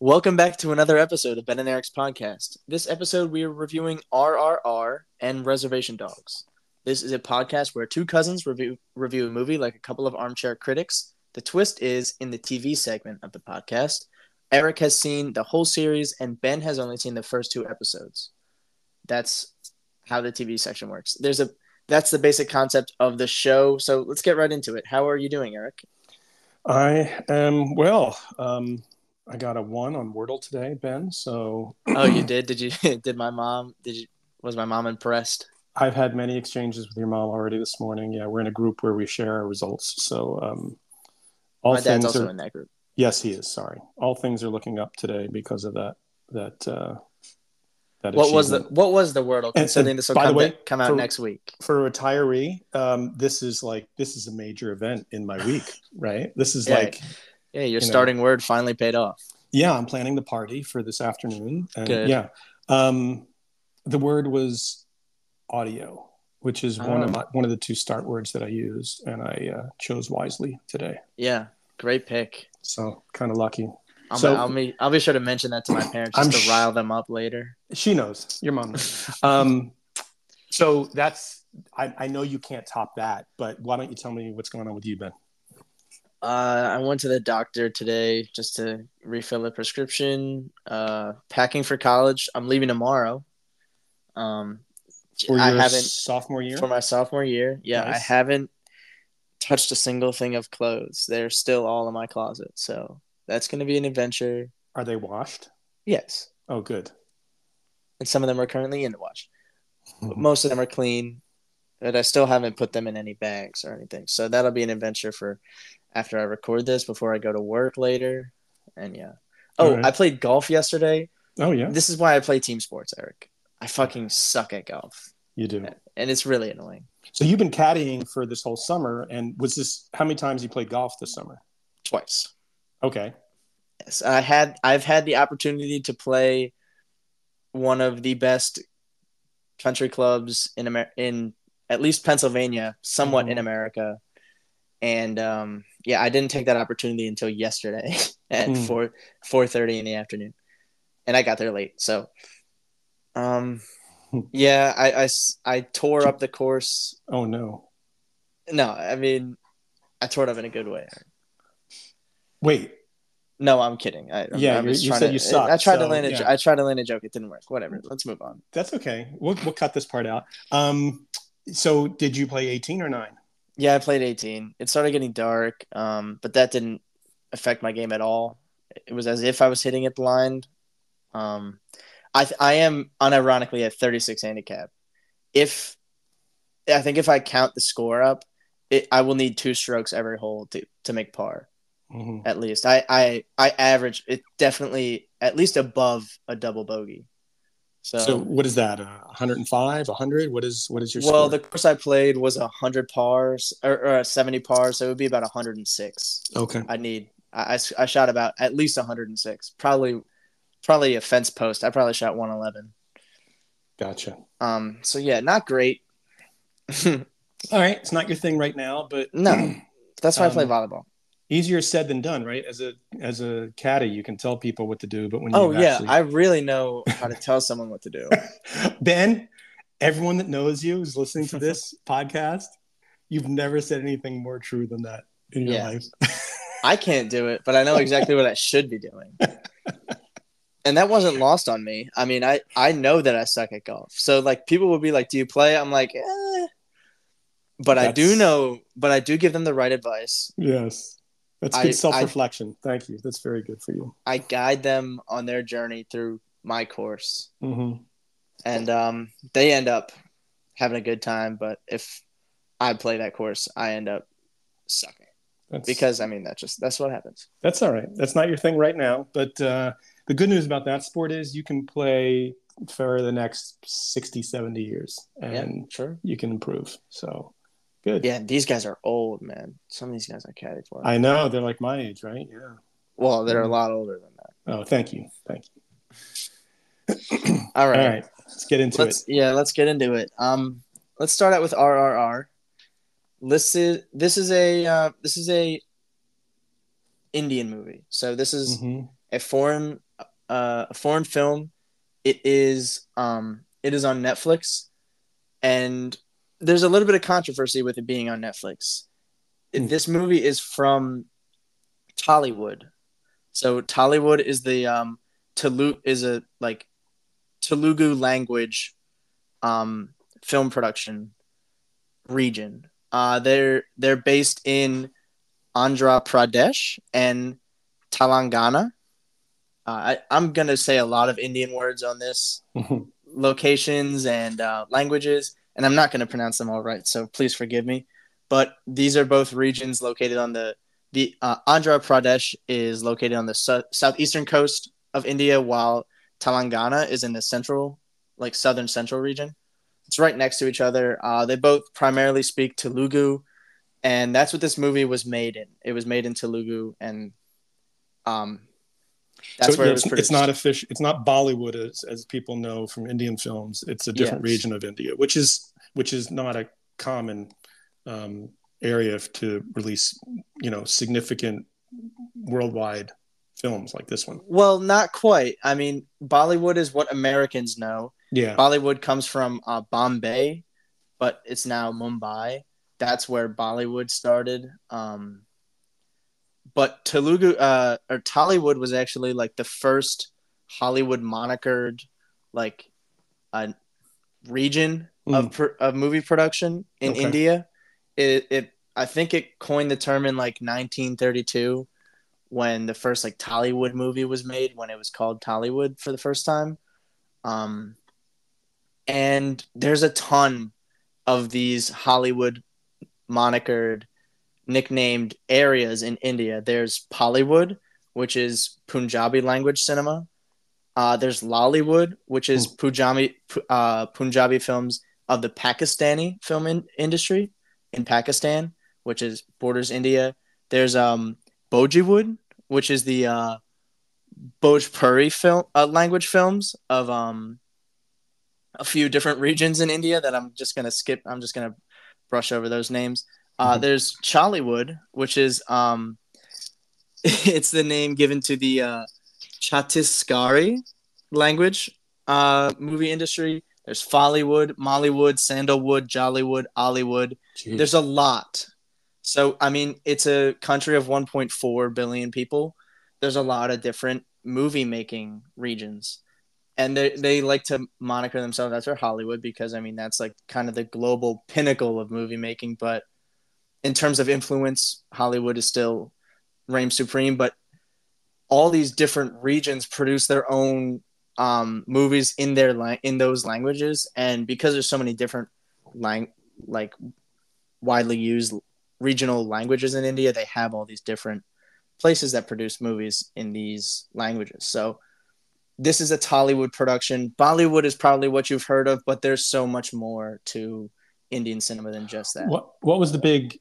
Welcome back to another episode of Ben and Eric's podcast. This episode, we are reviewing RRR and Reservation Dogs. This is a podcast where two cousins review review a movie like a couple of armchair critics. The twist is in the TV segment of the podcast. Eric has seen the whole series, and Ben has only seen the first two episodes. That's how the TV section works. There's a that's the basic concept of the show. So let's get right into it. How are you doing, Eric? I am well. Um, I got a one on Wordle today, Ben. So Oh, you did? Did you? Did my mom? Did you? Was my mom impressed? I've had many exchanges with your mom already this morning. Yeah, we're in a group where we share our results. So um, all my dad's also are, in that group. yes, he is. Sorry, all things are looking up today because of that. That uh, that What was the. What was the Wordle? Considering and this will by the come, way, come out for- next week. for a retiree? Um, this is like this is a major event in my week, right? This is Yeah. like Yeah, your you know. starting word finally paid off. Yeah, I'm planning the party for this afternoon. And Good. Yeah. Um, the word was audio, which is one of Oh. my, one of the two start words that I use, and I uh, chose wisely today. Yeah, great pick. So kind of lucky. I'll, So- I'll, be, I'll be sure to mention that to my parents just I'm to sh- rile them up later. She knows. Your mom knows. um, so that's I, I know you can't top that, but why don't you tell me what's going on with you, Ben? Uh, I went to the doctor today just to refill a prescription. Uh, packing for college. I'm leaving tomorrow. Um, For your I haven't sophomore year. for my sophomore year. Yeah, I haven't touched a single thing of clothes. They're still all in my closet. So that's going to be an adventure. Are they washed? Yes. Oh, good. And some of them are currently in the wash. But most of them are clean, but I still haven't put them in any bags or anything. So that'll be an adventure for after I record this before I go to work later. And yeah. Oh, Alright. I played golf yesterday. Oh yeah, This is why I play team sports, Eric. I fucking suck at golf. you do. And it's really annoying. So you've been caddying for this whole summer, and was this how many times you played golf this summer? Twice. Okay. Yes, I had I've had the opportunity to play one of the best country clubs in Amer- in at least Pennsylvania, somewhat in Mhm. America. And um, yeah, I didn't take that opportunity until yesterday at Hmm. four four thirty in the afternoon, and I got there late. So, um, yeah, I, I I tore up the course. Oh no. No, I mean, I tore it up in a good way. Wait. No, I'm kidding. I, Yeah, I'm you- said to- you sucked, I tried to land a. yeah. I tried to land a joke. It didn't work. Whatever. Let's move on. That's okay. We'll we'll cut this part out. Um. So did you play 18 or nine? Yeah, I played 18. It started getting dark, um, but that didn't affect my game at all. It was as if I was hitting it blind. Um, I th- I am unironically at 36 handicap. If I think if I count the score up, it, I will need two strokes every hole to, to make par Mhm. at least. I, I I average it definitely at least above a double bogey. So, So what is that? Uh, 105, 100? What is what is your well, score? the course I played was a hundred pars or, or a seventy pars, so it would be about hundred and six. okay. I need. I, I, I shot about at least hundred and six. Probably, probably a fence post. I probably shot one eleven. Gotcha. Um. So yeah, not great. All right. It's not your thing right now, but no, that's why I play Um, volleyball. Easier said than done, right? As a as a caddy, you can tell people what to do, but when you Oh yeah, actually... I really know how to tell someone what to do. Ben, everyone that knows you is listening to this podcast. You've never said anything more true than that in your Yeah. life. I can't do it, but I know exactly what I should be doing. And that wasn't lost on me. I mean, I I know that I suck at golf. So like people will be like, "Do you play?" I'm like, eh. But I do know, but I do give them the right advice. yes. That's I- good self-reflection. Thank you. That's very good for you. I guide them on their journey through my course, hmm and um, they end up having a good time. But if I play that course, I end up sucking That's, because I mean that's just that's what happens. that's all right. That's not your thing right now. But uh, the good news about that sport is you can play for the next 60, 70 years and yeah, sure. you can improve. So good. Yeah, these guys are old, man. Some of these guys are caddy for. I know they're like my age, right? Yeah. well, they're a lot older than that. Oh, thank you. Thank you. All right. All right. Let's get into let's it. yeah, let's get into it. Um, let's start out with RRR. This is this is a uh, this is a Indian movie. So this is Mhm. a foreign uh, a foreign film. It is um it is on Netflix, and there's a little bit of controversy with it being on Netflix. Hmm. This movie is from Tollywood. So Tollywood is the um Telu is a like Telugu language um film production region. Uh they're they're based in Andhra Pradesh and Telangana. Uh, I, I'm gonna say a lot of Indian words on this locations and uh, languages, and I'm not gonna pronounce them all right, so please forgive me. But these are both regions located on the the uh, Andhra Pradesh is located on the su- southeastern coast of India, while Telangana is in the central, like southern central region. It's right next to each other. Uh, they both primarily speak Telugu, and that's what this movie was made in. It was made in Telugu, and um, that's so where yeah, it was it's, it's not official. It's not Bollywood as, as people know from Indian films. It's a different Yes. region of India, which is which is not a common um, area to release, you know, significant worldwide films like this one. Well, not quite. I mean, Bollywood is what Americans know. Yeah, Bollywood comes from uh, Bombay, but it's now Mumbai. That's where Bollywood started. Um, but Telugu uh, or Tollywood was actually like the first Hollywood monikered like a region of pr- of movie production in Okay. India. It, it I think it coined the term in like 1932 when the first like Tollywood movie was made when it was called Tollywood for the first time. Um, and there's a ton of these Hollywood monikered, nicknamed areas in India. There's Pollywood, which is Punjabi language cinema. Uh, there's Lollywood, which is Punjabi uh, Punjabi films of the Pakistani film in- industry in Pakistan, which is borders India. There's um Bhojiwood, which is the uh, Bhojpuri film uh, language films of um a few different regions in India that I'm just gonna skip. I'm just gonna brush over those names. Uh, Mhm. There's Chollywood, which is um, it's the name given to the uh, Chhattisgarhi language uh, movie industry. There's Follywood, Mollywood, Sandalwood, Jollywood, Ollywood. Jeez. There's a lot. So I mean, it's a country of 1.4 billion people. There's a lot of different movie making regions, and they they like to moniker themselves after Hollywood because I mean that's like kind of the global pinnacle of movie making. But in terms of influence, Hollywood is still reigns supreme. But all these different regions produce their own um, movies in their la- in those languages, and because there's so many different lang- like widely used regional languages in India, they have all these different places that produce movies in these languages. So this is a Tollywood production. Bollywood is probably what you've heard of, but there's so much more to Indian cinema than just that. What what was the big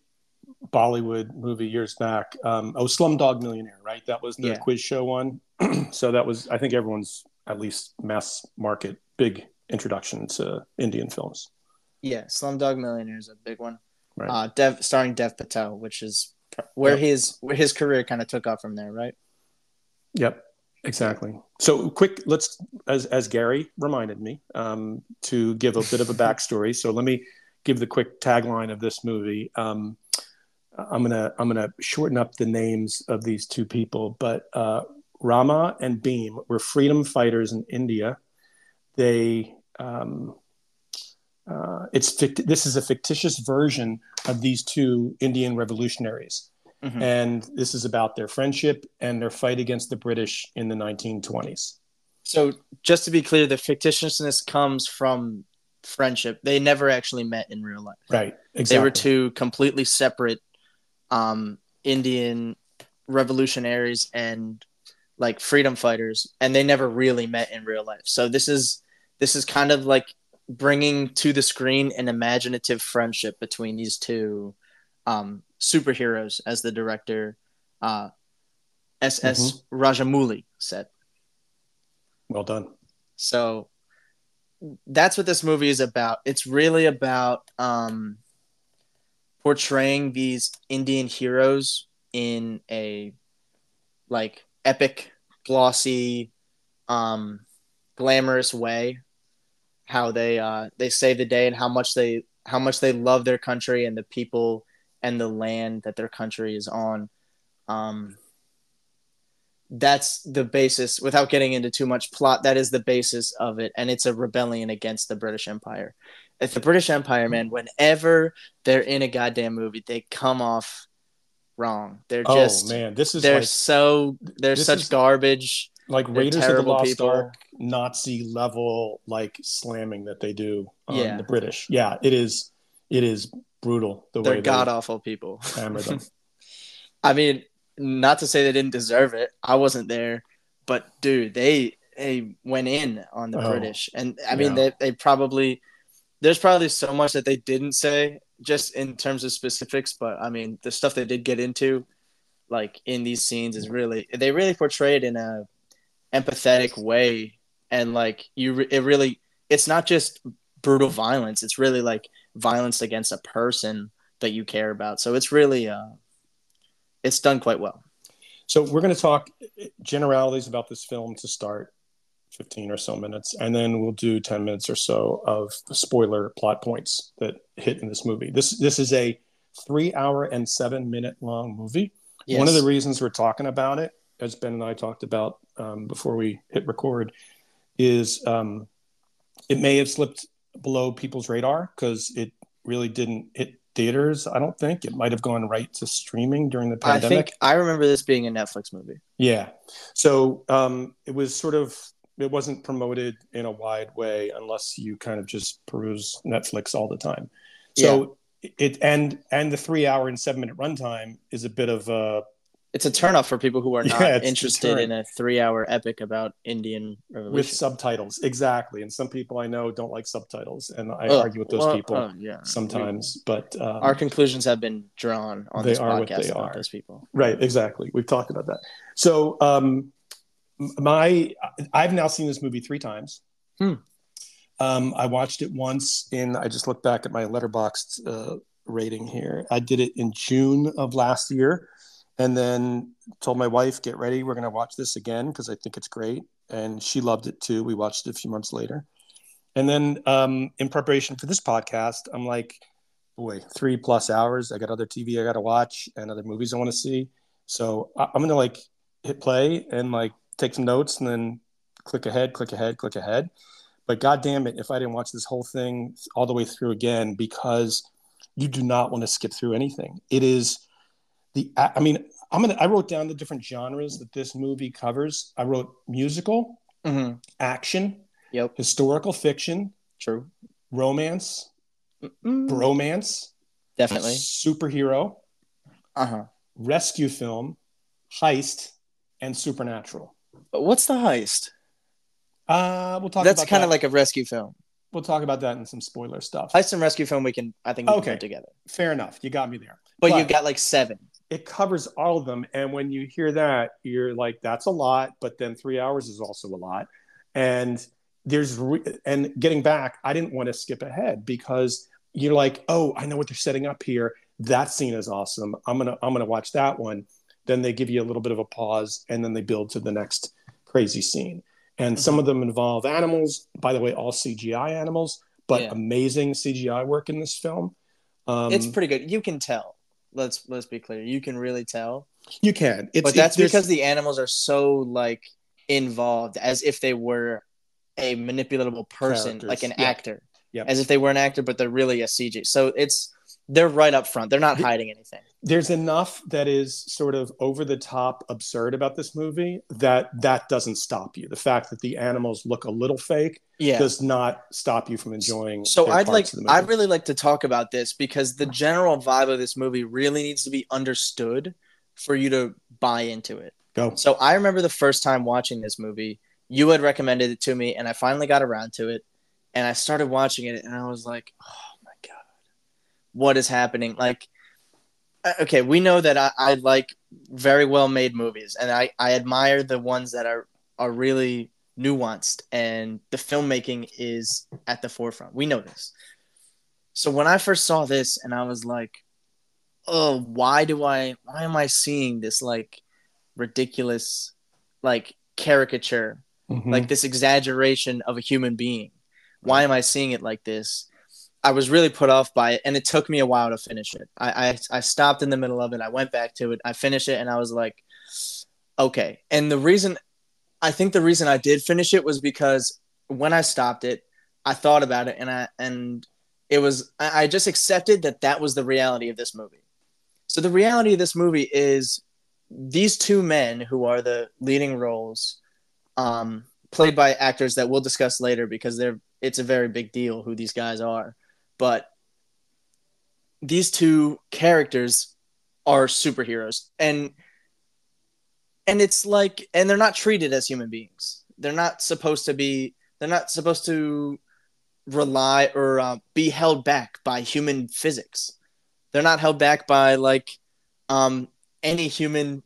Bollywood movie years back? Um, oh, Slumdog Millionaire, right? That was the Yeah. quiz show one. so that was, I think, everyone's at least mass market big introduction to Indian films. Yeah, Slumdog Millionaire is a big one. Right. Uh, Dev starring Dev Patel, which is where Yep. his where his career kind of took off from there, right? Yep, exactly. So quick, let's as as Gary reminded me um, to give a bit of a backstory. So let me give the quick tagline of this movie. Um, I'm gonna I'm gonna shorten up the names of these two people, but uh, Rama and Bheem were freedom fighters in India. They um, uh, it's fict- this is a fictitious version of these two Indian revolutionaries Mhm. and this is about their friendship and their fight against the British in the 1920s. So just to be clear, the fictitiousness comes from friendship. They never actually met in real life. Right, exactly. They were two completely separate um, Indian revolutionaries and like freedom fighters, and they never really met in real life. So this is this is kind of like bringing to the screen an imaginative friendship between these two um, superheroes, as the director uh, S.S. Rajamouli said. Well done. So that's what this movie is about. It's really about um, portraying these Indian heroes in a like epic, glossy, um, glamorous way. How they uh, they save the day and how much they how much they love their country and the people and the land that their country is on. Um, that's the basis without getting into too much plot that is the basis of it and it's a rebellion against the british empire if the british empire man whenever they're in a goddamn movie they come off wrong they're just, oh just man, this is they're like, so they're such garbage like Raiders of the Lost people. Ark Nazi level like slamming that they do on Yeah. the British. Yeah, it is. It is brutal the way they're they god awful people hammer them. i mean not to say they didn't deserve it i wasn't there but dude they they went in on the Oh, british and i mean yeah. they, they probably there's probably so much that they didn't say just in terms of specifics but i mean the stuff they did get into like in these scenes is really they really portray it in a empathetic way. And like you it really it's not just brutal violence it's really like violence against a person that you care about. So it's really uh it's done quite well. So we're going to talk generalities about this film to start, fifteen or so minutes, and then we'll do ten minutes or so of spoiler plot points that hit in this movie. This this is a three-hour and seven-minute long movie. One of the reasons we're talking about it, as Ben and I talked about um, before we hit record, is um, it may have slipped below people's radar because it really didn't hit theaters. I don't think it might have gone right to streaming during the i pandemic. think i remember this being a netflix movie Yeah. So um, it was sort of it wasn't promoted in a wide way unless you kind of just peruse Netflix all the time. So it and and the three hour and seven minute runtime is a bit of a it's a turnoff for people who are not Yeah, interested in a three-hour epic about Indian revolution. with subtitles exactly. And some people I know don't like subtitles, and I Oh, argue with those well, people oh, yeah. sometimes. But um, Our conclusions have been drawn on They this are what they about are. those people. Right, exactly. We've talked about that. So, um, my I've now seen this movie three times. Hmm. Um, I watched it once in. I just looked back at my Letterboxd uh, rating here. I did it in June of last year, and then told my wife, "Get ready, we're going to watch this again because I think it's great." And she loved it too. We watched it a few months later, and then um, in preparation for this podcast, I'm like, boy, three plus hours. I got other TV I got to watch and other movies I want to see. So I- I'm gonna like hit play and like take some notes and then click ahead, click ahead, click ahead. But god damn it, if I didn't watch this whole thing all the way through again, because you do not want to skip through anything. It is the I mean, I'm gonna I wrote down the different genres that this movie covers. I wrote musical, Mm-hmm. action, Yep. historical fiction, True. romance, Mm, bromance, Definitely. superhero, Uh huh. rescue film, heist, and supernatural. What's the heist? Uh, we'll talk. That's kind of that. like a rescue film. we'll talk about that in some spoiler stuff. Heist and rescue film. We can. I think we Okay. together. Fair enough. You got me there. But, But- you got like seven. It covers all of them, and when you hear that, you're like, "That's a lot." But then three hours is also a lot, and there's re- and getting back, I didn't want to skip ahead because you're like, "Oh, I know what they're setting up here. That scene is awesome. I'm gonna I'm gonna watch that one." Then they give you a little bit of a pause, and then they build to the next crazy scene. And some Mm-hmm. of them involve animals. By the way, all CGI animals, but Yeah. amazing CGI work in this film. Um, it's pretty good. You can tell. Let's let's be clear. You can really tell. you can, it's, but that's there's- because the animals are so like involved as if they were a manipulatable person Characters, like an yeah. actor Yep. as if they were an actor but they're really a cg so it's they're right up front they're not hiding anything there's enough that is sort of over the top absurd about this movie that that doesn't stop you. The fact that the animals look a little fake yeah does not stop you from enjoying. so i'd like parts of the movie. i'd really like to talk about this because the general vibe of this movie really needs to be understood for you to buy into it go. So I remember the first time watching this movie, you had recommended it to me, and I finally got around to it, and I started watching it, and I was like, "Oh my god, what is happening?" Like, okay, we know that I, I like very well made movies, and I I admire the ones that are are really nuanced and the filmmaking is at the forefront. We know this. So when I first saw this and I was like, oh, why do I why am I seeing this like ridiculous like caricature, mm-hmm. like this exaggeration of a human being? Why am I seeing it like this? I was really put off by it, and it took me a while to finish it. I, I, I stopped in the middle of it. I went back to it. I finished it, and I was like, okay. And the reason, I think the reason I did finish it was because when I stopped it, I thought about it, and I and it was I, I just accepted that that was the reality of this movie. So the reality of this movie is these two men who are the leading roles, um, played by actors that we'll discuss later because they're it's a very big deal who these guys are. But these two characters are superheroes and and it's like and they're not treated as human beings. They're not supposed to be they're not supposed to rely or uh, be held back by human physics they're not held back by like um, any human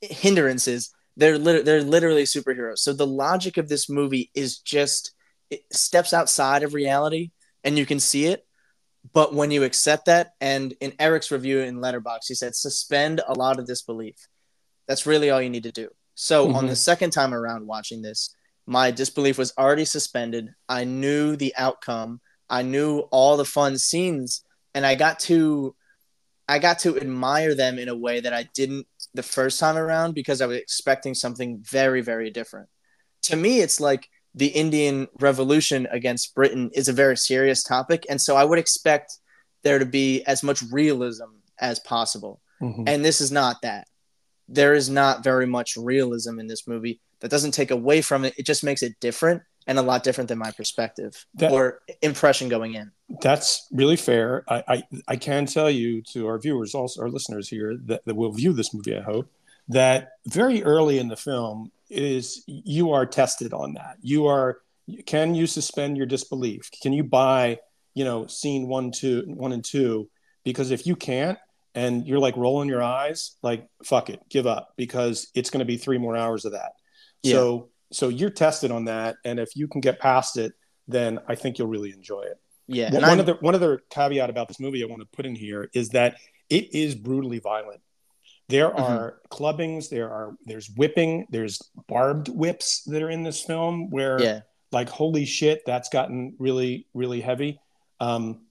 hindrances. They're lit- they're literally superheroes. So the logic of this movie is just it steps outside of reality, and you can see it. But when you accept that, and in Eric's review in Letterboxd, he said suspend a lot of disbelief. That's really all you need to do. So mm-hmm. on the second time around watching this, my disbelief was already suspended. I knew the outcome. I knew all the fun scenes and I got to I got to admire them in a way that I didn't the first time around because I was expecting something very very different. To me, it's like the Indian Revolution against Britain is a very serious topic, and so I would expect there to be as much realism as possible. Mm-hmm. And this is not that. There is not very much realism in this movie. That doesn't take away from it. It just makes it different and a lot different than my perspective that, or impression going in. That's really fair. I, I, I can tell you to our viewers, also our listeners here, that, that will view this movie, I hope, that very early in the film is you are tested on that. You are can you suspend your disbelief? Can you buy, you know, scene one, two, one and two? Because if you can't, and you're like rolling your eyes, like fuck it, give up, because it's going to be three more hours of that. Yeah. So so you're tested on that, and if you can get past it, then I think you'll really enjoy it. Yeah. One, one other one other caveat about this movie I want to put in here is that it is brutally violent. There mm-hmm. are clubbings, there are there's whipping, there's barbed whips that are in this film where yeah. like holy shit, that's gotten really really heavy. Um,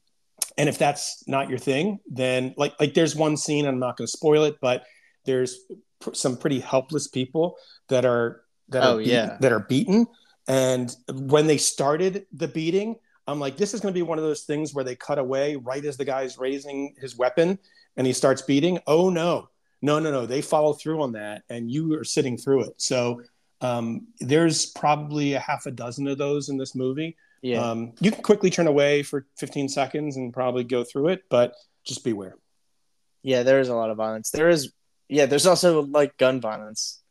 and if that's not your thing, then like like there's one scene I'm not going to spoil it, but there's pr- some pretty helpless people that are that oh, are beaten, yeah. that are beaten. And when they started the beating, I'm like, this is going to be one of those things where they cut away right as the guy's raising his weapon and he starts beating. Oh no, no, no, no! They follow through on that, and you are sitting through it. So um, there's probably a half a dozen of those in this movie. Yeah. Um, you can quickly turn away for 15 seconds and probably go through it, but just beware. Yeah, there is a lot of violence. There is, yeah, there's also like gun violence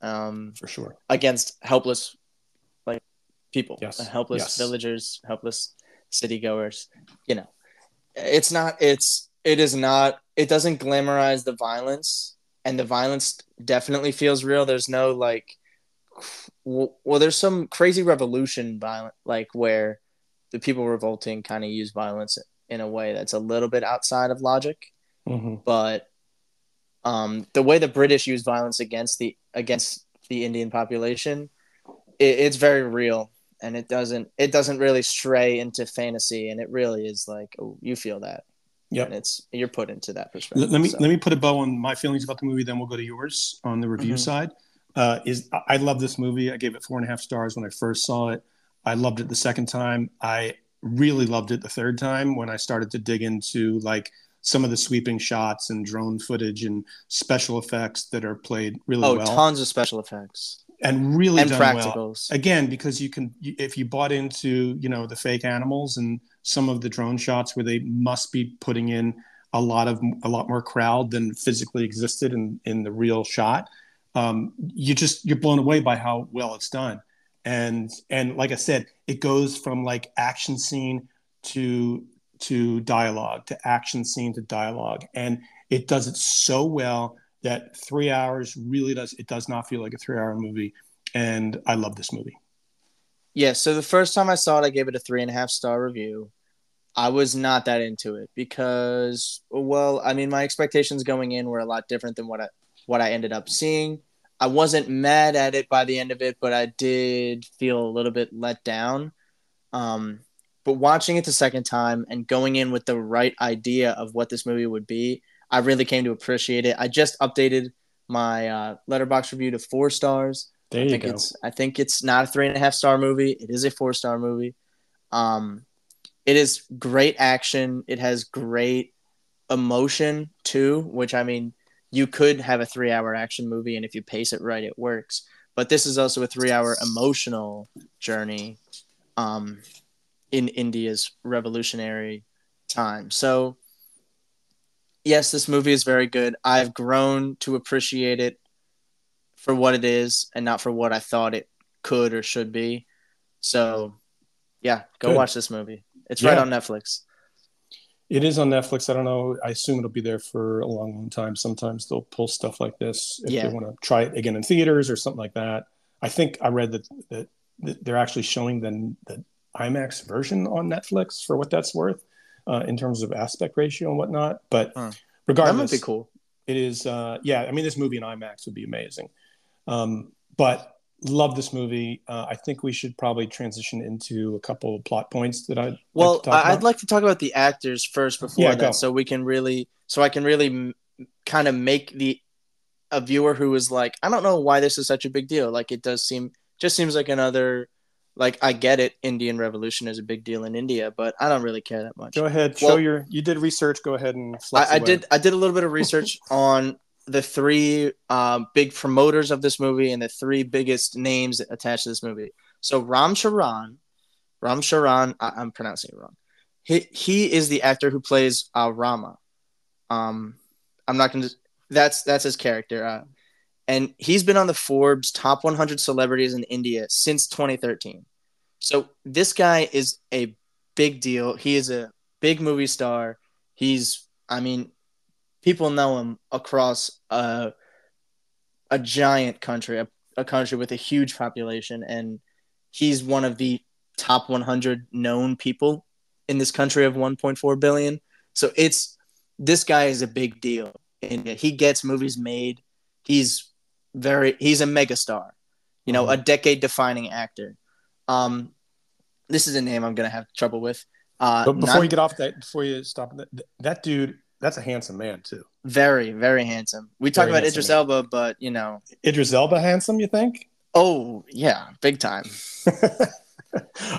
um, for sure against helpless like people, yes. Uh, helpless yes. villagers, helpless city goers. You know, it's not. It's it is not. It doesn't glamorize the violence, and the violence definitely feels real. There's no like. Well, there's some crazy revolution violent, like where the people revolting kind of use violence in a way that's a little bit outside of logic. Mm-hmm. But um, the way the British use violence against the against the Indian population, it, it's very real, and it doesn't it doesn't really stray into fantasy, and it really is like oh, you feel that. Yeah, it's you're put into that perspective. Let me so. let me put a bow on my feelings about the movie. Then we'll go to yours on the review mm-hmm. side. Uh, is I love this movie. I gave it four and a half stars when I first saw it. I loved it the second time. I really loved it the third time when I started to dig into like some of the sweeping shots and drone footage and special effects that are played really oh, well. tons of special effects and really and done practicals. well. Again, because you can, if you bought into you know the fake animals and some of the drone shots where they must be putting in a lot of a lot more crowd than physically existed in in the real shot. Um, you just you're blown away by how well it's done and and like i said it goes from like action scene to to dialogue, to action scene to dialogue. And it does it so well that three hours really does, it does not feel like a three hour movie. and I love this movie. Yeah, so the first time I saw it, I gave it a three and a half star review. I was not that into it because, well, I mean, my expectations going in were a lot different than what I what I ended up seeing. I wasn't mad at it by the end of it, but I did feel a little bit let down. Um, but watching it the second time and going in with the right idea of what this movie would be, I really came to appreciate it. I just updated my uh, Letterboxd review to four stars. There I you think go. it's I think it's not a three and a half star movie. It is a four star movie. Um, it is great action. It has great emotion too, which I mean, you could have a three hour action movie, and if you pace it right, it works. But this is also a three hour emotional journey um, in India's revolutionary time. So, yes, this movie is very good. I've grown to appreciate it for what it is and not for what I thought it could or should be. So, yeah, go Good. watch this movie. It's right on Netflix. It is on Netflix. I don't know. I assume it'll be there for a long, long time. Sometimes they'll pull stuff like this if Yeah. they want to try it again in theaters or something like that. I think I read that that, that they're actually showing the, the IMAX version on Netflix for what that's worth uh, in terms of aspect ratio and whatnot. But Huh. That regardless, might be cool. it is. Uh, yeah, I mean, this movie in IMAX would be amazing. Um, but love this movie. Uh, I think we should probably transition into a couple of plot points that I Well, like to talk I- I'd like to talk about the actors first before Yeah, that, go. so we can really, so I can really m- kind of make the a viewer who is like, I don't know why this is such a big deal. Like, it does seem, just seems like another, like I get it, Indian Revolution is a big deal in India, but I don't really care that much. Go ahead, show Well- your. You did research. Go ahead and. I, I did, I did a little bit of research on the three um, big promoters of this movie and the three biggest names attached to this movie. So Ram Charan, Ram Charan, I, I'm pronouncing it wrong. He he is the actor who plays uh, Rama. Um, I'm not gonna. That's that's his character. Uh, and he's been on the Forbes top 100 celebrities in India since 2013. So this guy is a big deal. He is a big movie star. He's, I mean, people know him across a a giant country, a, a country with a huge population, and he's one of the top 100 known people in this country of 1.4 billion. So it's this guy is a big deal. And he gets movies made. He's very he's a megastar. You know, a decade defining actor. Um this is a name I'm gonna have trouble with. Uh But before not- you get off that, before you stop, that, that dude, that's a handsome man too. very, very handsome. We talk Very about Idris man. Elba, but you know, Idris Elba, handsome, you think? oh yeah, big time.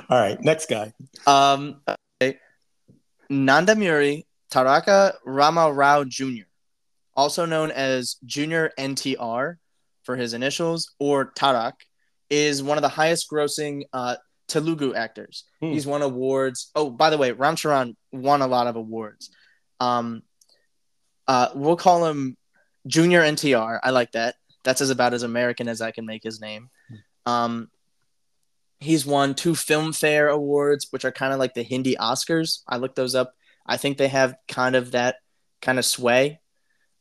All right, next guy. Um, okay. Nandamuri Taraka Rama Rao Jr., also known as Junior NTR for his initials, or Tarak, is one of the highest grossing uh, Telugu actors. Hmm. He's won awards. Oh, by the way, Ram Charan won a lot of awards. Um, uh, we'll call him Junior NTR. I like that. That's as about as American as I can make his name. Um, he's won two Filmfare awards, which are kind of like the Hindi Oscars. I looked those up. I think they have kind of that kind of sway.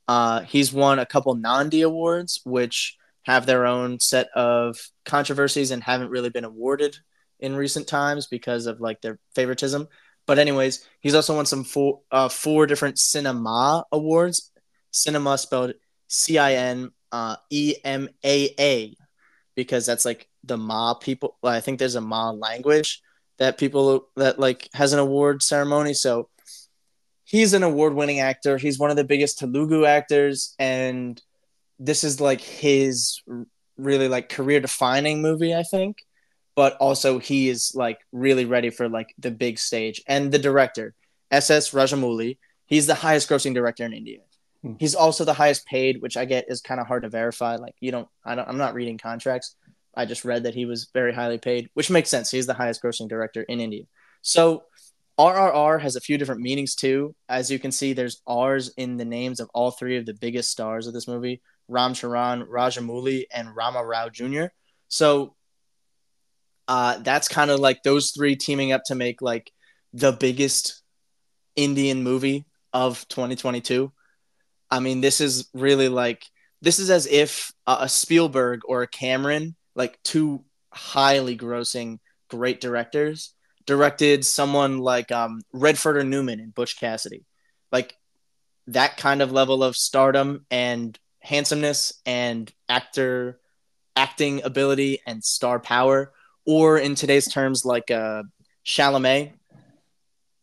Uh, he's won a couple Nandi awards, which have their own set of controversies and haven't really been awarded in recent times because of like their favoritism. But anyways, he's also won some four uh, four different cinema awards. Cinema spelled C I N uh, E M A A because that's like the Ma people. I think there's a Ma language that people that like has an award ceremony. So he's an award-winning actor. He's one of the biggest Telugu actors, and this is like his really like career-defining movie, I think. But also, he is like really ready for like the big stage. And the director, S.S. Rajamouli, he's the highest-grossing director in India. Hmm. He's also the highest paid, which I get is kind of hard to verify. Like you don't, I don't, I'm not reading contracts. I just read that he was very highly paid, which makes sense. He's the highest grossing director in India. So RRR has a few different meanings too. As you can see, there's R's in the names of all three of the biggest stars of this movie Ram Charan, Rajamouli, and Rama Rao Jr. So uh, that's kind of like those three teaming up to make like the biggest Indian movie of 2022. I mean, this is really like this is as if a Spielberg or a Cameron like two highly grossing great directors directed someone like um, Redford or Newman and Butch Cassidy. Like that kind of level of stardom and handsomeness and actor acting ability and star power, or in today's terms, like uh, Chalamet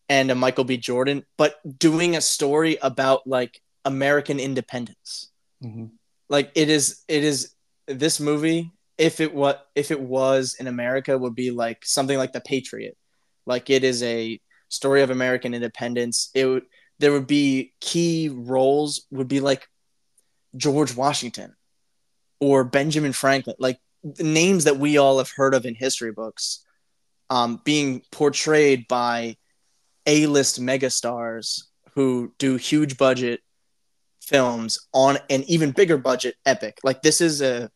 and a Michael B. Jordan, but doing a story about like American independence. Mm-hmm. Like it is, it is this movie. If it what if it was in America, would be like something like The Patriot. Like it is a story of American independence. It would there would be key roles would be like George Washington or Benjamin Franklin, like names that we all have heard of in history books, um, being portrayed by A-list megastars who do huge budget films on an even bigger budget epic. Like this is a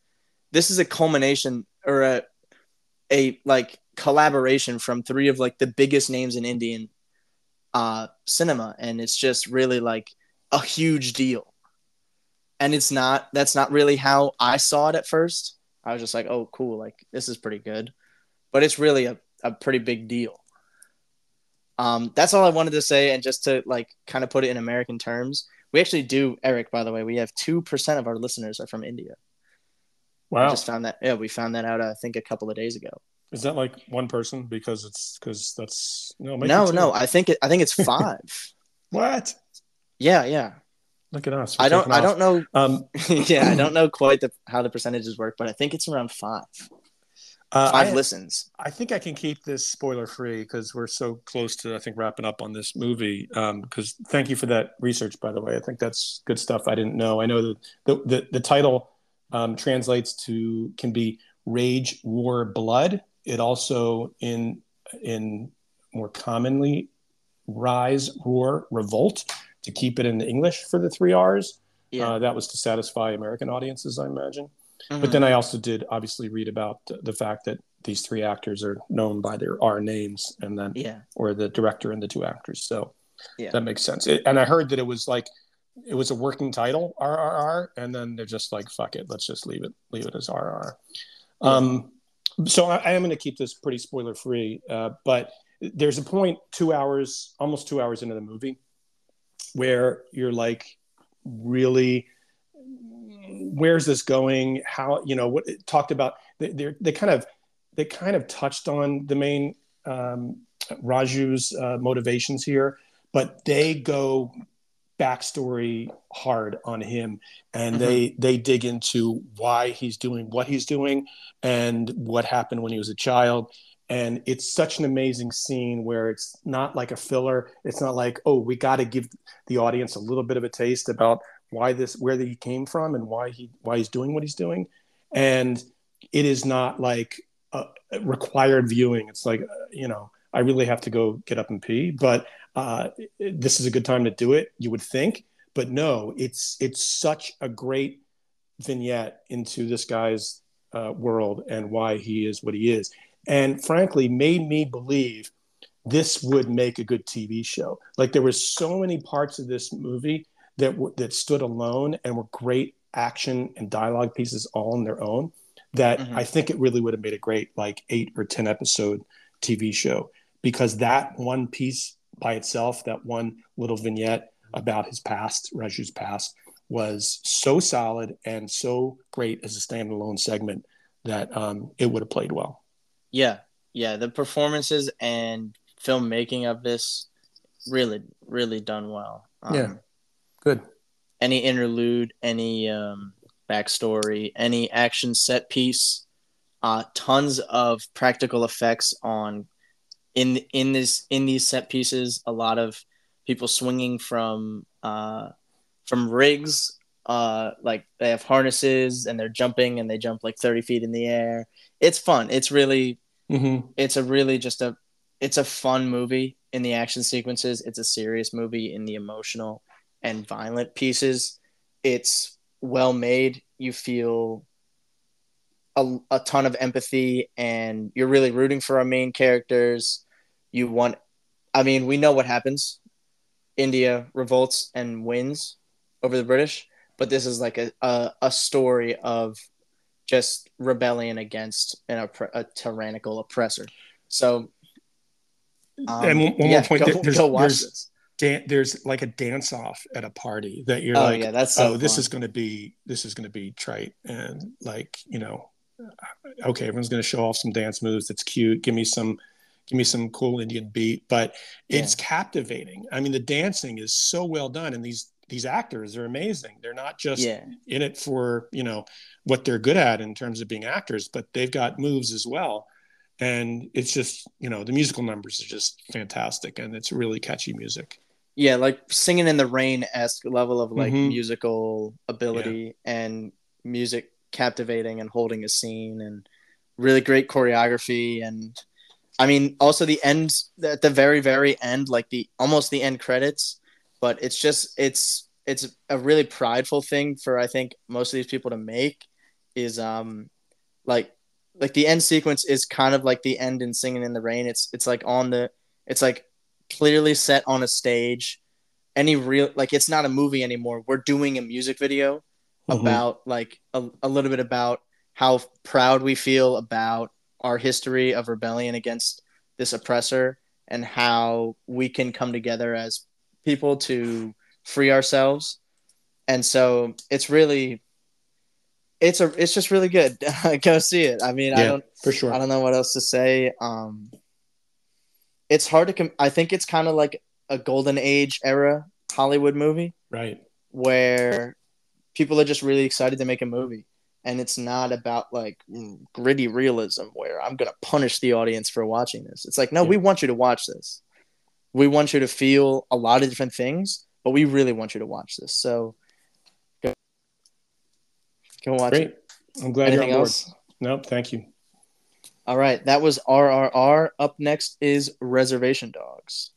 this is a culmination or a a like collaboration from three of like the biggest names in Indian uh, cinema, and it's just really like a huge deal and it's not that's not really how I saw it at first. I was just like, oh, cool, like this is pretty good, but it's really a, a pretty big deal. Um, that's all I wanted to say, and just to like kind of put it in American terms, we actually do, Eric. By the way, we have two percent of our listeners are from India. Wow! I just found that. Yeah, we found that out. I think a couple of days ago. Is that like one person? Because it's because that's no, no, no. I think it. I think it's five. what? Yeah, yeah. Look at us. I don't. I don't know. Um, yeah, I don't know quite the, how the percentages work, but I think it's around five. Uh, five I, listens. I think I can keep this spoiler free because we're so close to I think wrapping up on this movie. Because um, thank you for that research, by the way. I think that's good stuff. I didn't know. I know that the the, the title um, translates to can be rage, war, blood. It also in in more commonly rise, roar, revolt to keep it in English for the three R's. Yeah. Uh, that was to satisfy American audiences, I imagine. Mm-hmm. But then I also did obviously read about the fact that these three actors are known by their R names, and then yeah, or the director and the two actors. So yeah, that makes sense. It, and I heard that it was like it was a working title RRR, and then they're just like fuck it, let's just leave it leave it as. Yeah. Um, so I, I am going to keep this pretty spoiler free, uh, but there's a point two hours, almost two hours into the movie, where you're like really where's this going? How you know what it talked about they they kind of they kind of touched on the main um, raju's uh, motivations here but they go backstory hard on him and mm-hmm. they they dig into why he's doing what he's doing and what happened when he was a child. And it's such an amazing scene where it's not like a filler. It's not like oh we got to give the audience a little bit of a taste about why this where he came from and why he why he's doing what he's doing. And it is not like a required viewing. It's like you know i really have to go get up and pee but uh, this is a good time to do it you would think but no it's it's such a great vignette into this guy's uh, world and why he is what he is and frankly made me believe this would make a good TV show. Like there were so many parts of this movie that w- that stood alone and were great action and dialogue pieces all on their own that mm-hmm. I think it really would have made a great like 8 or 10 episode TV show because that one piece by itself that one little vignette about his past, Raju's past was so solid and so great as a standalone segment that um, it would have played well. Yeah, yeah, the performances and filmmaking of this really, really done well. Um, yeah, good. Any interlude, any um, backstory, any action set piece, uh, tons of practical effects on in in this in these set pieces. A lot of people swinging from uh, from rigs uh like they have harnesses and they're jumping and they jump like 30 feet in the air it's fun it's really Mm-hmm. It's a really just a it's a fun movie in the action sequences. It's a serious movie in the emotional and violent pieces. It's well made. You feel a, a ton of empathy and you're really rooting for our main characters. You want I mean, we know what happens. India revolts and wins over the British, but this is like a, a, a story of just rebellion against an oppre- a tyrannical oppressor. So, um, and one, one yeah, more point: go, there- there's, there's, dan- there's like a dance off at a party that you're Oh like, yeah, that's so oh, this is going to be this is going to be trite and like you know, okay, everyone's going to show off some dance moves. That's cute. Give me some, give me some cool Indian beat, but it's captivating. I mean, the dancing is so well done, and these these actors are amazing. They're not just yeah, in it for you know what they're good at in terms of being actors, but they've got moves as well. And it's just you know the musical numbers are just fantastic, and it's really catchy music. yeah, like singing in the rain esque level of like Mhm. musical ability and music captivating and holding a scene and really great choreography and I mean also the end at the very very end like the almost the end credits but it's just it's it's a really prideful thing for I think most of these people to make is um like like the end sequence is kind of like the end in singing in the rain. It's it's like on the it's like clearly set on a stage. Any real like it's not a movie anymore. We're doing a music video Mhm. about like a, a little bit about how proud we feel about our history of rebellion against this oppressor and how we can come together as people to free ourselves and so it's really it's a it's just really good go see it i mean i don't for sure. I don't know what else to say. Um, it's hard to. Com- I think it's kind of like a golden age era Hollywood movie Right. where people are just really excited to make a movie, and it's not about like mm, gritty realism where I'm gonna punish the audience for watching this. It's like, no, Yeah. we want you to watch this. We want you to feel a lot of different things, but we really want you to watch this. So go, go watch Great. it. I'm glad Anything you're on board. else? Nope. Thank you. All right, that was RRR. Up next is Reservation Dogs.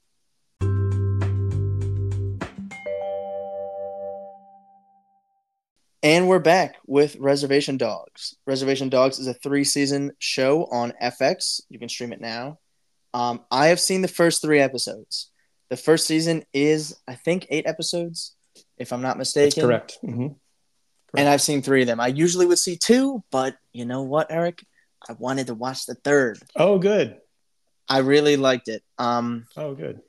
And we're back with Reservation Dogs. Reservation Dogs is a three season show on FX. You can stream it now. Um, I have seen the first three episodes. The first season is, I think, eight episodes, if I'm not mistaken. That's correct. hmm And I've seen three of them. I usually would see two, but you know what, Eric? I wanted to watch the third. Oh, good. I really liked it. Um, Oh, good.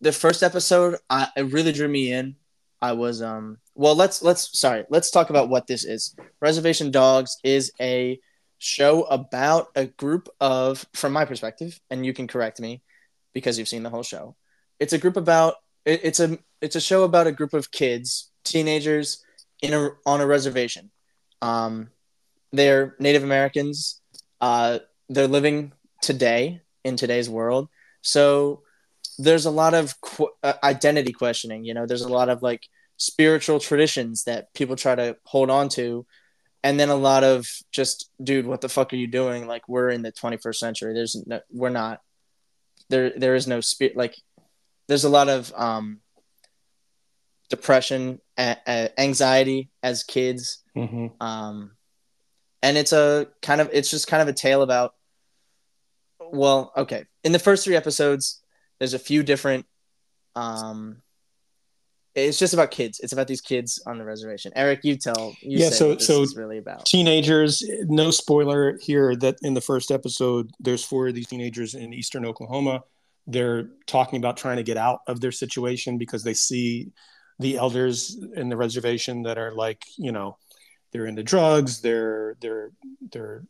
the first episode, I, it really drew me in. I was um, well, let's let's sorry, let's talk about what this is. Reservation Dogs is a show about a group of, from my perspective, and you can correct me because you've seen the whole show. It's a group about it, it's a it's a show about a group of kids, teenagers in a on a reservation. Um, they're Native Americans. Uh, they're living today in today's world. So there's a lot of qu- uh, identity questioning. You know, there's a lot of like spiritual traditions that people try to hold on to, and then a lot of just, dude, what the fuck are you doing? Like we're in the 21st century. There's no, we're not. There there is no spirit. Like there's a lot of um, depression, a- a- anxiety as kids hmm um, and it's a kind of it's just kind of a tale about well okay in the first three episodes there's a few different um it's just about kids. It's about these kids on the reservation. Eric you tell you Yeah, say so- so- really about. Teenagers, no spoiler here that in the first episode, there's four of these teenagers in eastern Oklahoma. They're talking about trying to get out of their situation because they see the elders in the reservation that are like, you know, they're into drugs, they're they're they're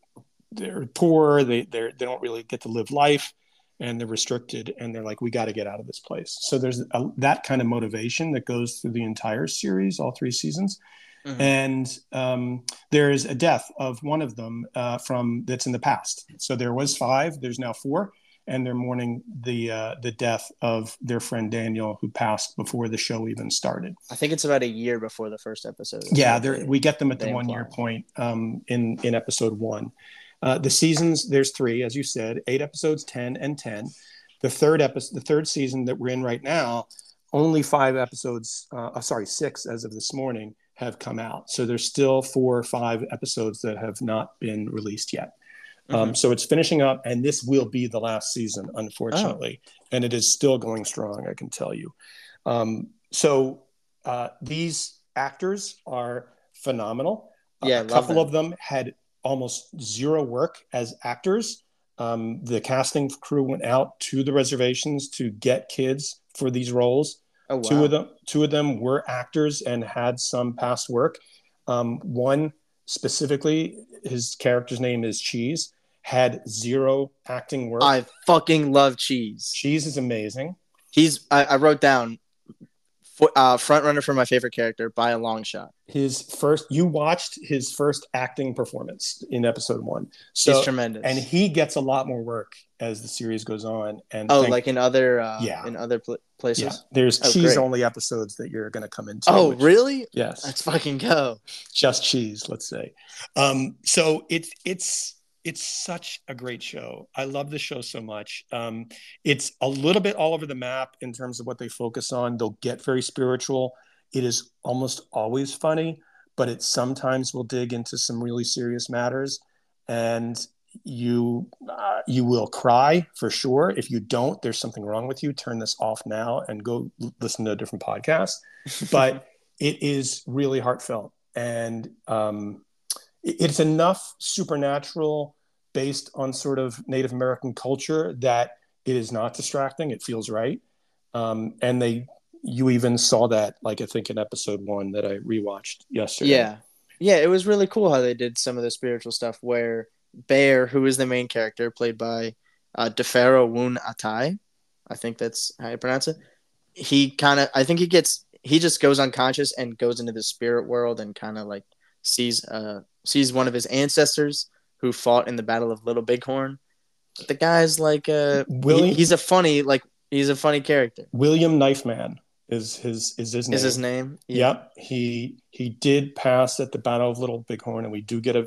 they're poor, they they're, they don't really get to live life and they're restricted and they're like we got to get out of this place. So there's a, that kind of motivation that goes through the entire series, all three seasons Mhm. and um, there is a death of one of them uh, from that's in the past. So there was five. There's now four, and they're mourning the uh, the death of their friend Daniel, who passed before the show even started. i think it's about a year before the first episode Yeah, there, we get them at the they one year point um, in in episode one. Uh, the seasons there's three, as you said, eight episodes, ten and ten. The third episode, the third season that we're in right now, only five episodes. Uh, uh, sorry, six as of this morning have come out. So there's still four or five episodes that have not been released yet. Um, so it's finishing up, and this will be the last season, unfortunately, and it is still going strong. I can tell you. Um, so uh, these actors are phenomenal. Yeah, a couple them. of them had almost zero work as actors. Um, the casting crew went out to the reservations to get kids for these roles. Oh wow. Two of them, two of them were actors and had some past work. Um, one specifically, his character's name is Cheese, had zero acting work. I fucking love cheese. Cheese is amazing. He's I, I wrote down uh, front runner for my favorite character by a long shot. His first, you watched his first acting performance in episode one. So, tremendous. and he gets a lot more work as the series goes on. And oh, thank- like in other uh, Yeah. in other pl- places. yeah, there's Oh, cheese great. only episodes that you're going to come into. Oh, which- really? Yes. Let's fucking go. just cheese let's say um so it's it's it's such a great show. I love the show so much. Um it's a little bit all over the map in terms of what they focus on. They'll get very spiritual. It is almost always funny but it sometimes will dig into some really serious matters. And you uh, you will cry for sure. If you don't there's something wrong with you. Turn this off now and go listen to a different podcast. But it is really heartfelt. And um, it's enough supernatural based on sort of native american culture that it is not distracting it feels right um, and they you even saw that like i think in episode one that i rewatched yesterday Yeah. Yeah, it was really cool how they did some of the spiritual stuff where Bear, who is the main character, played by uh, D'Pharaoh Woon-A-Tai, I think that's how you pronounce it. He kind of, I think he gets, he just goes unconscious and goes into the spirit world and kind of like sees, uh, sees one of his ancestors who fought in the Battle of Little Bighorn. But the guy's like, uh, William- he- he's a funny, like, he's a funny character. william knifeman is his is his name Is his name? Yep, he he did pass at the Battle of Little Bighorn, and we do get a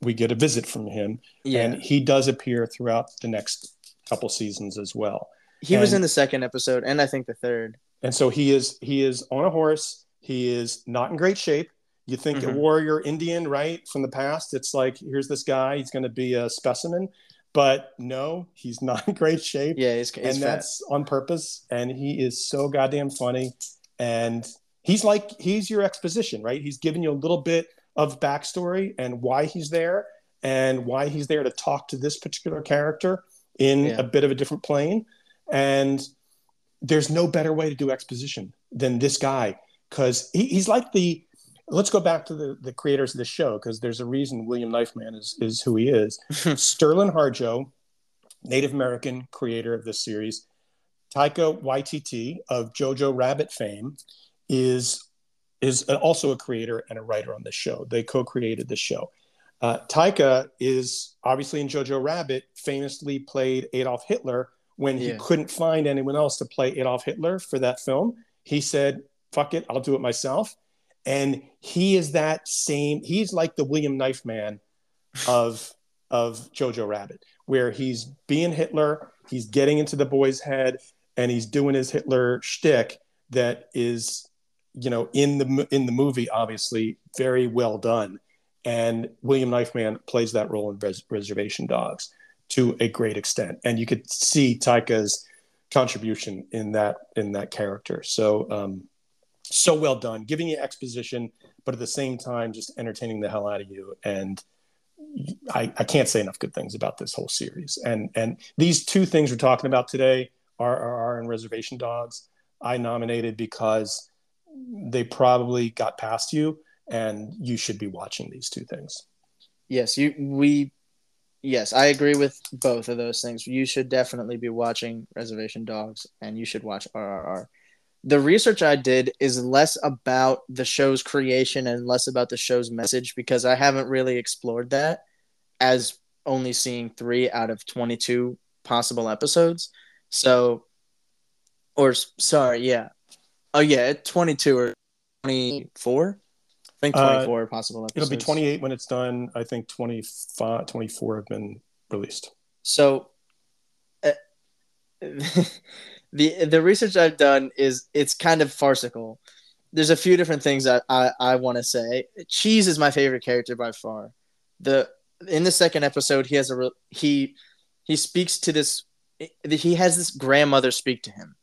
we get a visit from him, Yeah. and he does appear throughout the next couple seasons as well. he was in the second episode and I think the third. And so he is he is on a horse. He is not in great shape. You think Mhm. a warrior Indian, right, from the past? It's like here's this guy. He's going to be a specimen, but no, he's not in great shape. Yeah, he's, he's and fat. that's on purpose. And he is so goddamn funny. And he's like he's your exposition, right? He's giving you a little bit of backstory and why he's there and why he's there to talk to this particular character in Yeah. a bit of a different plane. And there's no better way to do exposition than this guy because he, he's like the. Let's go back to the, the creators of the show because there's a reason William Knifeman is, is who he is. Sterlin Harjo, Native American creator of this series, Taika Waititi of Jojo Rabbit fame, is is also a creator and a writer on this show. They co-created the show. Uh, Taika is obviously in Jojo Rabbit, famously played Adolf Hitler when he Yeah. couldn't find anyone else to play Adolf Hitler for that film. He said, "Fuck it, I'll do it myself." And he is that same. He's like the William Knifeman of of Jojo Rabbit, where he's being Hitler, he's getting into the boy's head, and he's doing his Hitler shtick that is, you know, in the in the movie, obviously very well done. And William Knifeman plays that role in Res- Reservation Dogs to a great extent, and you could see Taika's contribution in that in that character. So um, so well done, giving you exposition, but at the same time just entertaining the hell out of you. And I, I can't say enough good things about this whole series. And and these two things we're talking about today are are, and Reservation Dogs. I nominated because they probably got past you, and you should be watching these two things. Yes, you we yes, I agree with both of those things. You should definitely be watching Reservation Dogs and you should watch RRR. The research I did is less about the show's creation and less about the show's message because I haven't really explored that as only seeing 3 out of 22 possible episodes. So or sorry, yeah. Oh yeah, 22 or 24? I think Uh, 24 possible episodes. It'll be 28 when it's done. I think 25, 24 have been released. So, uh, the the research I've done is it's kind of farcical. There's a few different things I I, I want to say. Cheese is my favorite character by far. The in the second episode, he has a re- he he speaks to this. He has this grandmother speak to him.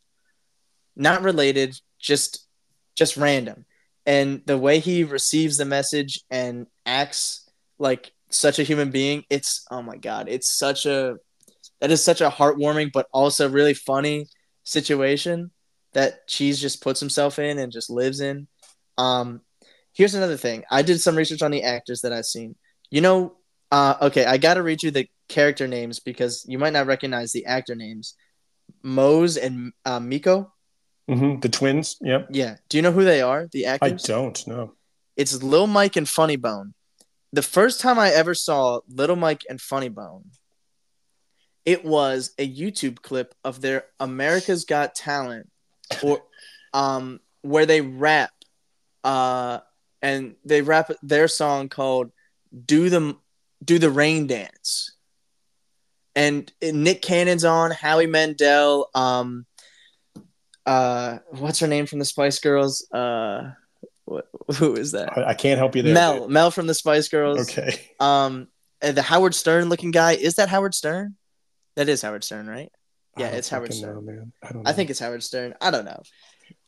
Not related, just just random, and the way he receives the message and acts like such a human being. It's oh my god, it's such a that is such a heartwarming but also really funny situation that Cheese just puts himself in and just lives in. Um, here's another thing. I did some research on the actors that I've seen. You know, uh, okay, I got to read you the character names because you might not recognize the actor names. Mose and uh, Mekko. Mm-hmm. The twins. Yep. Yeah. Do you know who they are? The actors. I don't know. It's Little Mike and Funny Bone. The first time I ever saw Little Mike and Funny Bone, it was a YouTube clip of their America's Got Talent, or um, where they rap, uh, and they rap their song called "Do the Do the Rain Dance," and Nick Cannon's on, Howie Mandel, um, uh, what's her name from the Spice Girls? Uh, what, who is that? I, I can't help you there. Mel, Mel from the Spice Girls. Okay. Um, and the Howard Stern looking guy is that Howard Stern? That is Howard Stern, right? Yeah, it's Howard Stern. know, man. I don't. I think it's Howard Stern. I don't know.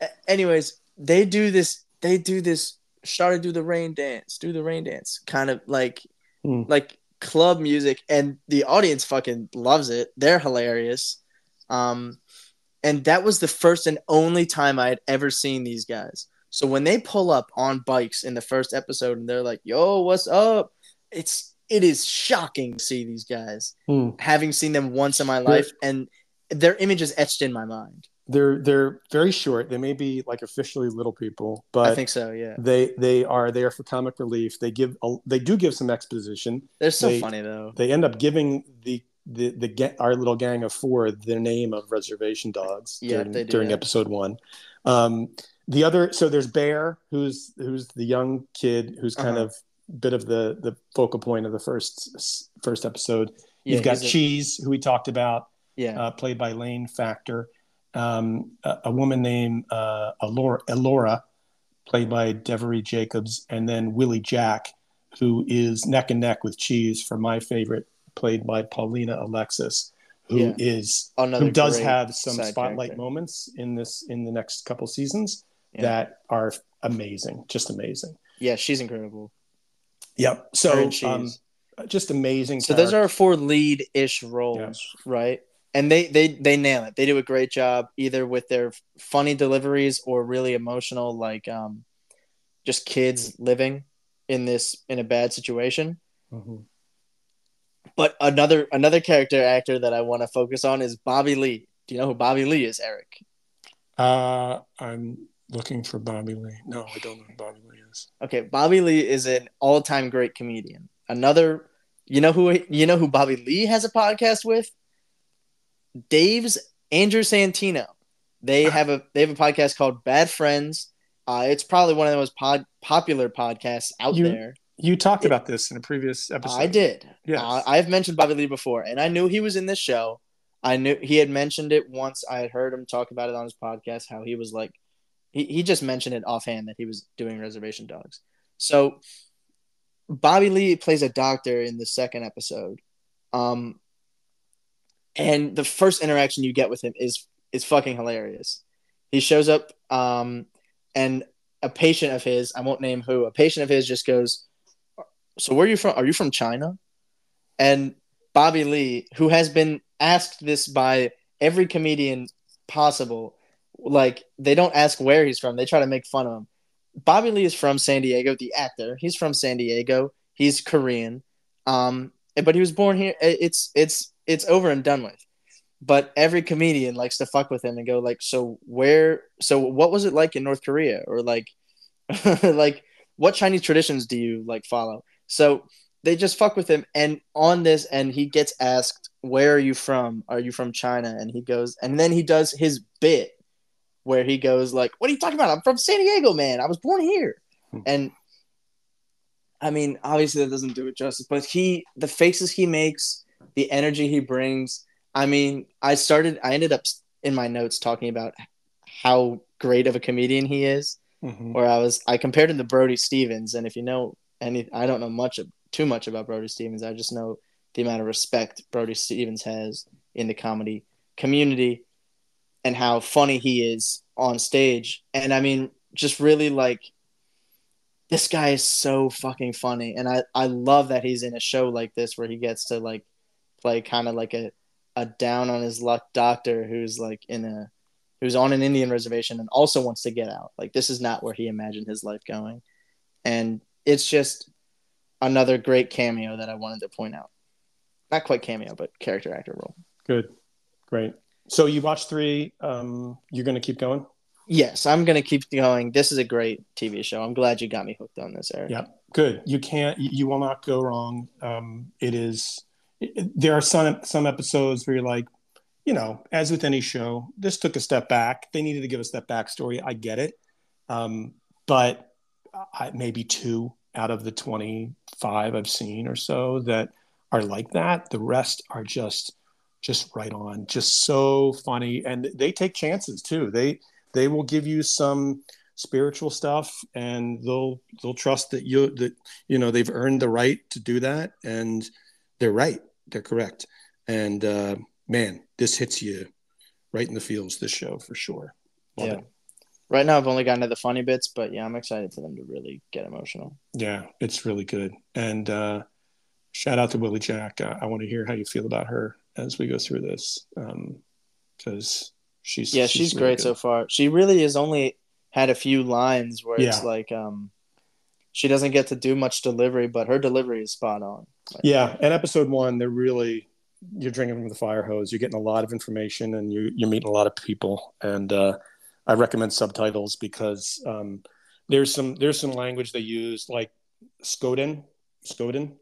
A- anyways, they do this. They do this. Started do the rain dance. Do the rain dance. Kind of like, Hmm. like club music, and the audience fucking loves it. They're hilarious. Um, and that was the first and only time I had ever seen these guys. So when they pull up on bikes in the first episode, and they're like, "Yo, what's up?" It's it is shocking to see these guys Hmm. having seen them once in my life, and their image is etched in my mind. They're they're very short. They may be like officially little people, but I think so. Yeah, they they are there for comic relief. They give a, they do give some exposition. they're so They- funny though. They end up giving the the the our little gang of four the name of Reservation Dogs Yeah, during, do during episode one. Um, the other so there's Bear who's who's the young kid who's kind Uh-huh. of bit of the the focal point of the first first episode. Yeah, You've got he's a- Cheese who we talked about yeah, uh, played by Lane Factor. Um, a, a woman named uh, Elora, Elora, played by Devery Jacobs, and then Willie Jack, who is neck and neck with Cheese for my favorite, played by Paulina Alexis, who is Yeah. another who does have some spotlight character. moments in this in the next couple seasons Yeah. that are amazing, just amazing. Yeah, she's incredible. Yep. So um, just amazing. So those are our four lead-ish roles, right? And they they they nail it. They do a great job either with their funny deliveries or really emotional, like um, just kids living in this in a bad situation. Mhm. But another another character actor that I want to focus on is Bobby Lee. Do you know who Bobby Lee is, Eric? Uh, I'm looking for Bobby Lee. No, I don't know Bobby Lee is. Okay, Bobby Lee is an all-time great comedian. Another, you know who you know who Bobby Lee has a podcast with? Dave's Andrew Santino. They have a they have a podcast called Bad Friends. Uh, it's probably one of the most pod, popular podcasts out You- there. You talked It- about this in a previous episode. I did. Yeah, Uh, I've mentioned Bobby Lee before, and I knew he was in this show. I knew he had mentioned it once. I had heard him talk about it on his podcast. How he was like, he he just mentioned it offhand that he was doing Reservation Dogs. So, Bobby Lee plays a doctor in the second episode, um, and the first interaction you get with him is is fucking hilarious. He shows up, um, and a patient of his, I won't name who, a patient of his just goes, "So where are you from? Are you from China?" And Bobby Lee, who has been asked this by every comedian possible, like they don't ask where he's from, they try to make fun of him. Bobby Lee is from San Diego, the actor. He's from San Diego. He's Korean. Um, but he was born here. It's it's it's over and done with. But every comedian likes to fuck with him and go like, so where? So what was it like in North Korea, or like, like what Chinese traditions do you like follow? So they just fuck with him, and on this, and he gets asked, "Where are you from? Are you from China?" And he goes, and then he does his bit where he goes like, "What are you talking about? I'm from San Diego, man. I was born here." Hmm. And I mean, obviously that doesn't do it justice, but he, the faces he makes, the energy he brings. I mean, I started, I ended up in my notes talking about how great of a comedian he is. Mhm. Where I was, I compared him to Brody Stevens, and if you know any, I don't know much of, too much about Brody Stevens. I just know the amount of respect Brody Stevens has in the comedy community, and how funny he is on stage. And I mean, just really like this guy is so fucking funny, and I I love that he's in a show like this where he gets to like play kind of like a a down on his luck doctor who's like in a who's on an Indian reservation and also wants to get out. Like this is not where he imagined his life going, and it's just another great cameo that I wanted to point out. Not quite cameo, but character actor role. Good, great. So you watched three. Um, you're going to keep going. Yes, I'm going to keep going. This is a great TV show. I'm glad you got me hooked on this, Eric. Yeah, good. You can't. You will not go wrong. Um, it is. It, there are some some episodes where you're like, you know, as with any show, this took a step back. They needed to give us that backstory. I get it, um, but I, maybe two out of the 25 I've seen or so that are like that. The rest are just just right on, just so funny, and they take chances too. They they will give you some spiritual stuff, and they'll they'll trust that you that you know they've earned the right to do that, and they're right, they're correct, and uh, man, this hits you right in the feels. This show for sure. Love yeah. It. Right now, I've only gotten to the funny bits, but yeah, I'm excited for them to really get emotional. Yeah, it's really good. And uh, shout out to Willie Jack. Uh, I want to hear how you feel about her as we go through this, because um, she's yeah, she's, she's really great good. so far. She really has only had a few lines where yeah. it's like um, she doesn't get to do much delivery, but her delivery is spot on. Like, yeah, and episode one, they're really you're drinking from the fire hose. You're getting a lot of information, and you you're meeting a lot of people, and uh, I recommend subtitles because um, there's some there's some language they use like Skoden, Skoden,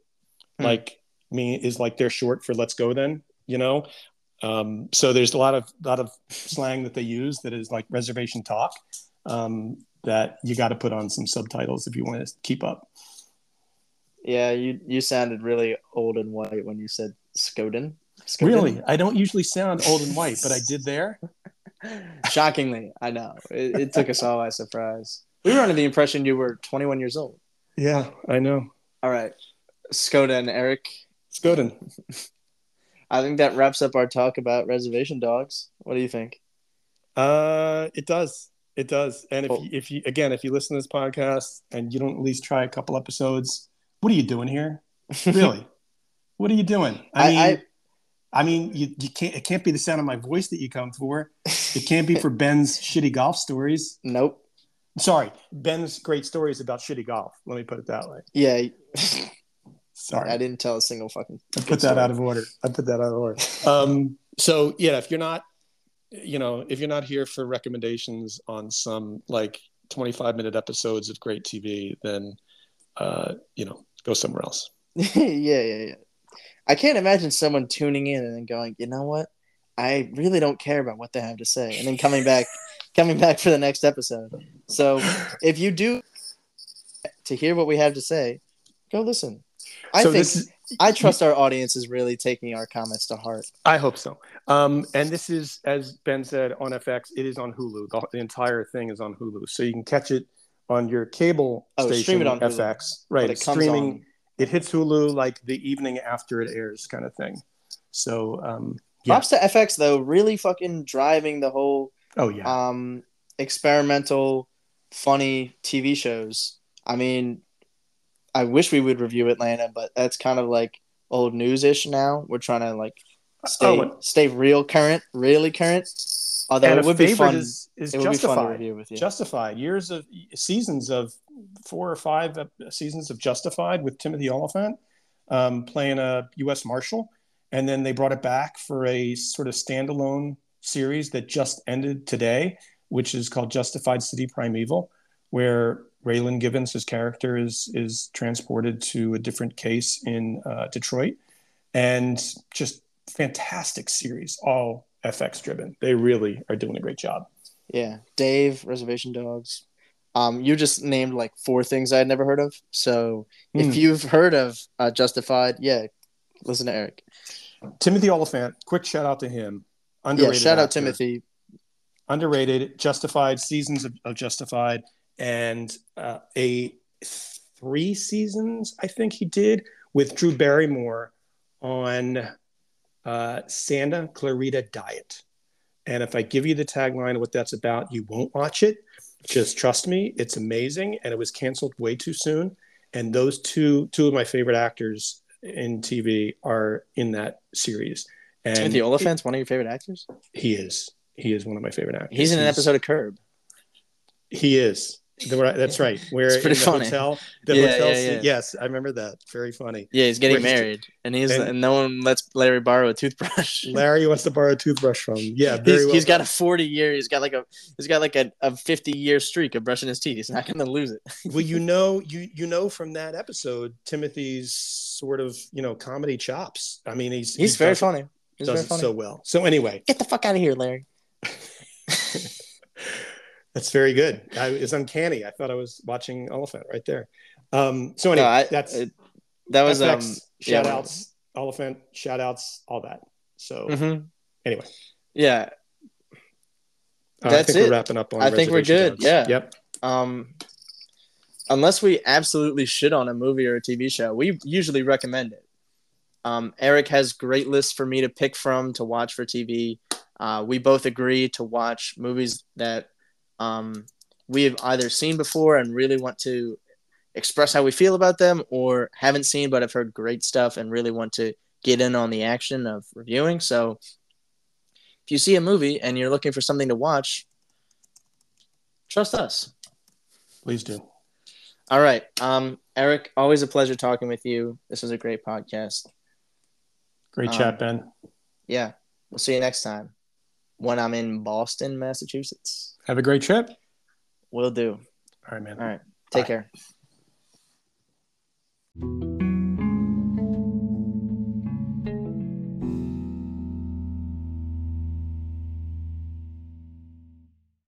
hmm. like me is like they're short for let's go then, you know. Um, so there's a lot of lot of slang that they use that is like reservation talk um, that you got to put on some subtitles if you want to keep up. Yeah, you you sounded really old and white when you said Skoden. Skoden. Really, I don't usually sound old and white, but I did there. Shockingly, I know it, it took us all by surprise. We were under the impression you were 21 years old. Yeah, I know. All right, Skoda and Eric. Skoden. I think that wraps up our talk about reservation dogs. What do you think? Uh, it does. It does. And if you, if you again, if you listen to this podcast and you don't at least try a couple episodes, what are you doing here? Really? what are you doing? I, I mean, I, I mean, you, you can't. It can't be the sound of my voice that you come for. It can't be for Ben's shitty golf stories. Nope. Sorry, Ben's great stories about shitty golf. Let me put it that way. Yeah. Sorry, I didn't tell a single fucking. I put that story. out of order. I put that out of order. Um, so yeah, if you're not, you know, if you're not here for recommendations on some like 25 minute episodes of great TV, then uh, you know, go somewhere else. yeah, yeah, yeah. I can't imagine someone tuning in and then going, you know what? I really don't care about what they have to say, and then coming back, coming back for the next episode. So if you do to hear what we have to say, go listen. I so think is, I trust our audience is really taking our comments to heart. I hope so. Um, and this is, as Ben said, on FX. It is on Hulu. The, the entire thing is on Hulu, so you can catch it on your cable oh, station stream it on FX. Hulu. Right, it's streaming it hits Hulu like the evening after it airs, kind of thing. So um, yeah. props to FX though, really fucking driving the whole oh yeah um, experimental, funny TV shows. I mean, I wish we would review Atlanta, but that's kind of like old news ish now. We're trying to like stay oh, stay real current, really current. Although it would be fun. Is, is it would justified. be fun to review with you. Justified years of seasons of four or five seasons of Justified with Timothy Olyphant um, playing a U.S. Marshal, and then they brought it back for a sort of standalone series that just ended today, which is called Justified City Primeval, where Raylan Givens, his character, is is transported to a different case in uh, Detroit, and just fantastic series, all FX driven. They really are doing a great job. Yeah, Dave, Reservation Dogs. Um, you just named like four things I had never heard of. So mm. if hmm. you've heard of uh, Justified, yeah, listen to Eric. Timothy Olyphant. Quick shout out to him. Underrated. Yeah, shout actor. out Timothy. Underrated. Justified seasons of, of Justified and uh, a three seasons I think he did with Drew Barrymore on uh, Santa Clarita Diet. And if I give you the tagline of what that's about, you won't watch it. just trust me, it's amazing, and it was canceled way too soon. And those two two of my favorite actors in TV are in that series. And Timothy Olyphant's one of your favorite actors. he is he is one of my favorite actors. He's in an episode of Curb. He is. The- That's right. Where It's in pretty the funny. hotel, the Yeah, hotel yeah, yeah. Yes, I remember that. Very funny. Yeah, he's getting he's- married, and he's and- and no one lets Larry borrow a toothbrush. Larry wants to borrow a toothbrush from. him. Yeah, very he's, well. he's got a 40 year he's got like a he's got like a, a 50 year streak of brushing his teeth he's not gonna lose it well, you know, you you know from that episode, Timothy's sort of you know comedy chops. I mean, he's he's he very does, funny he's Does very it funny so well. So anyway, get the fuck out of here larry that's very good. I, it's uncanny. I thought I was watching Elephant right there. Um, so anyway, no, I, that's it- that was um FX, yeah, shout outs, Elephant, shout outs, all that. So mhm. anyway, yeah uh, I think it. we're wrapping up on. I think we're good, yeah. Yep. um unless we absolutely shit on a movie or a tv show we usually recommend it um eric has great lists for me to pick from to watch for tv uh, we both agree to watch movies that um, we have either seen before and really want to express how we feel about them or haven't seen but have heard great stuff and really want to get in on the action of reviewing so if you see a movie and you're looking for something to watch trust us Please do. all right. Um, Eric, always a pleasure talking with you. This was a great podcast. Great Um, chat, Ben. Yeah. We'll see you next time when I'm in Boston, Massachusetts. Have a great trip. Will do. All right, man. All right. Take Bye. care.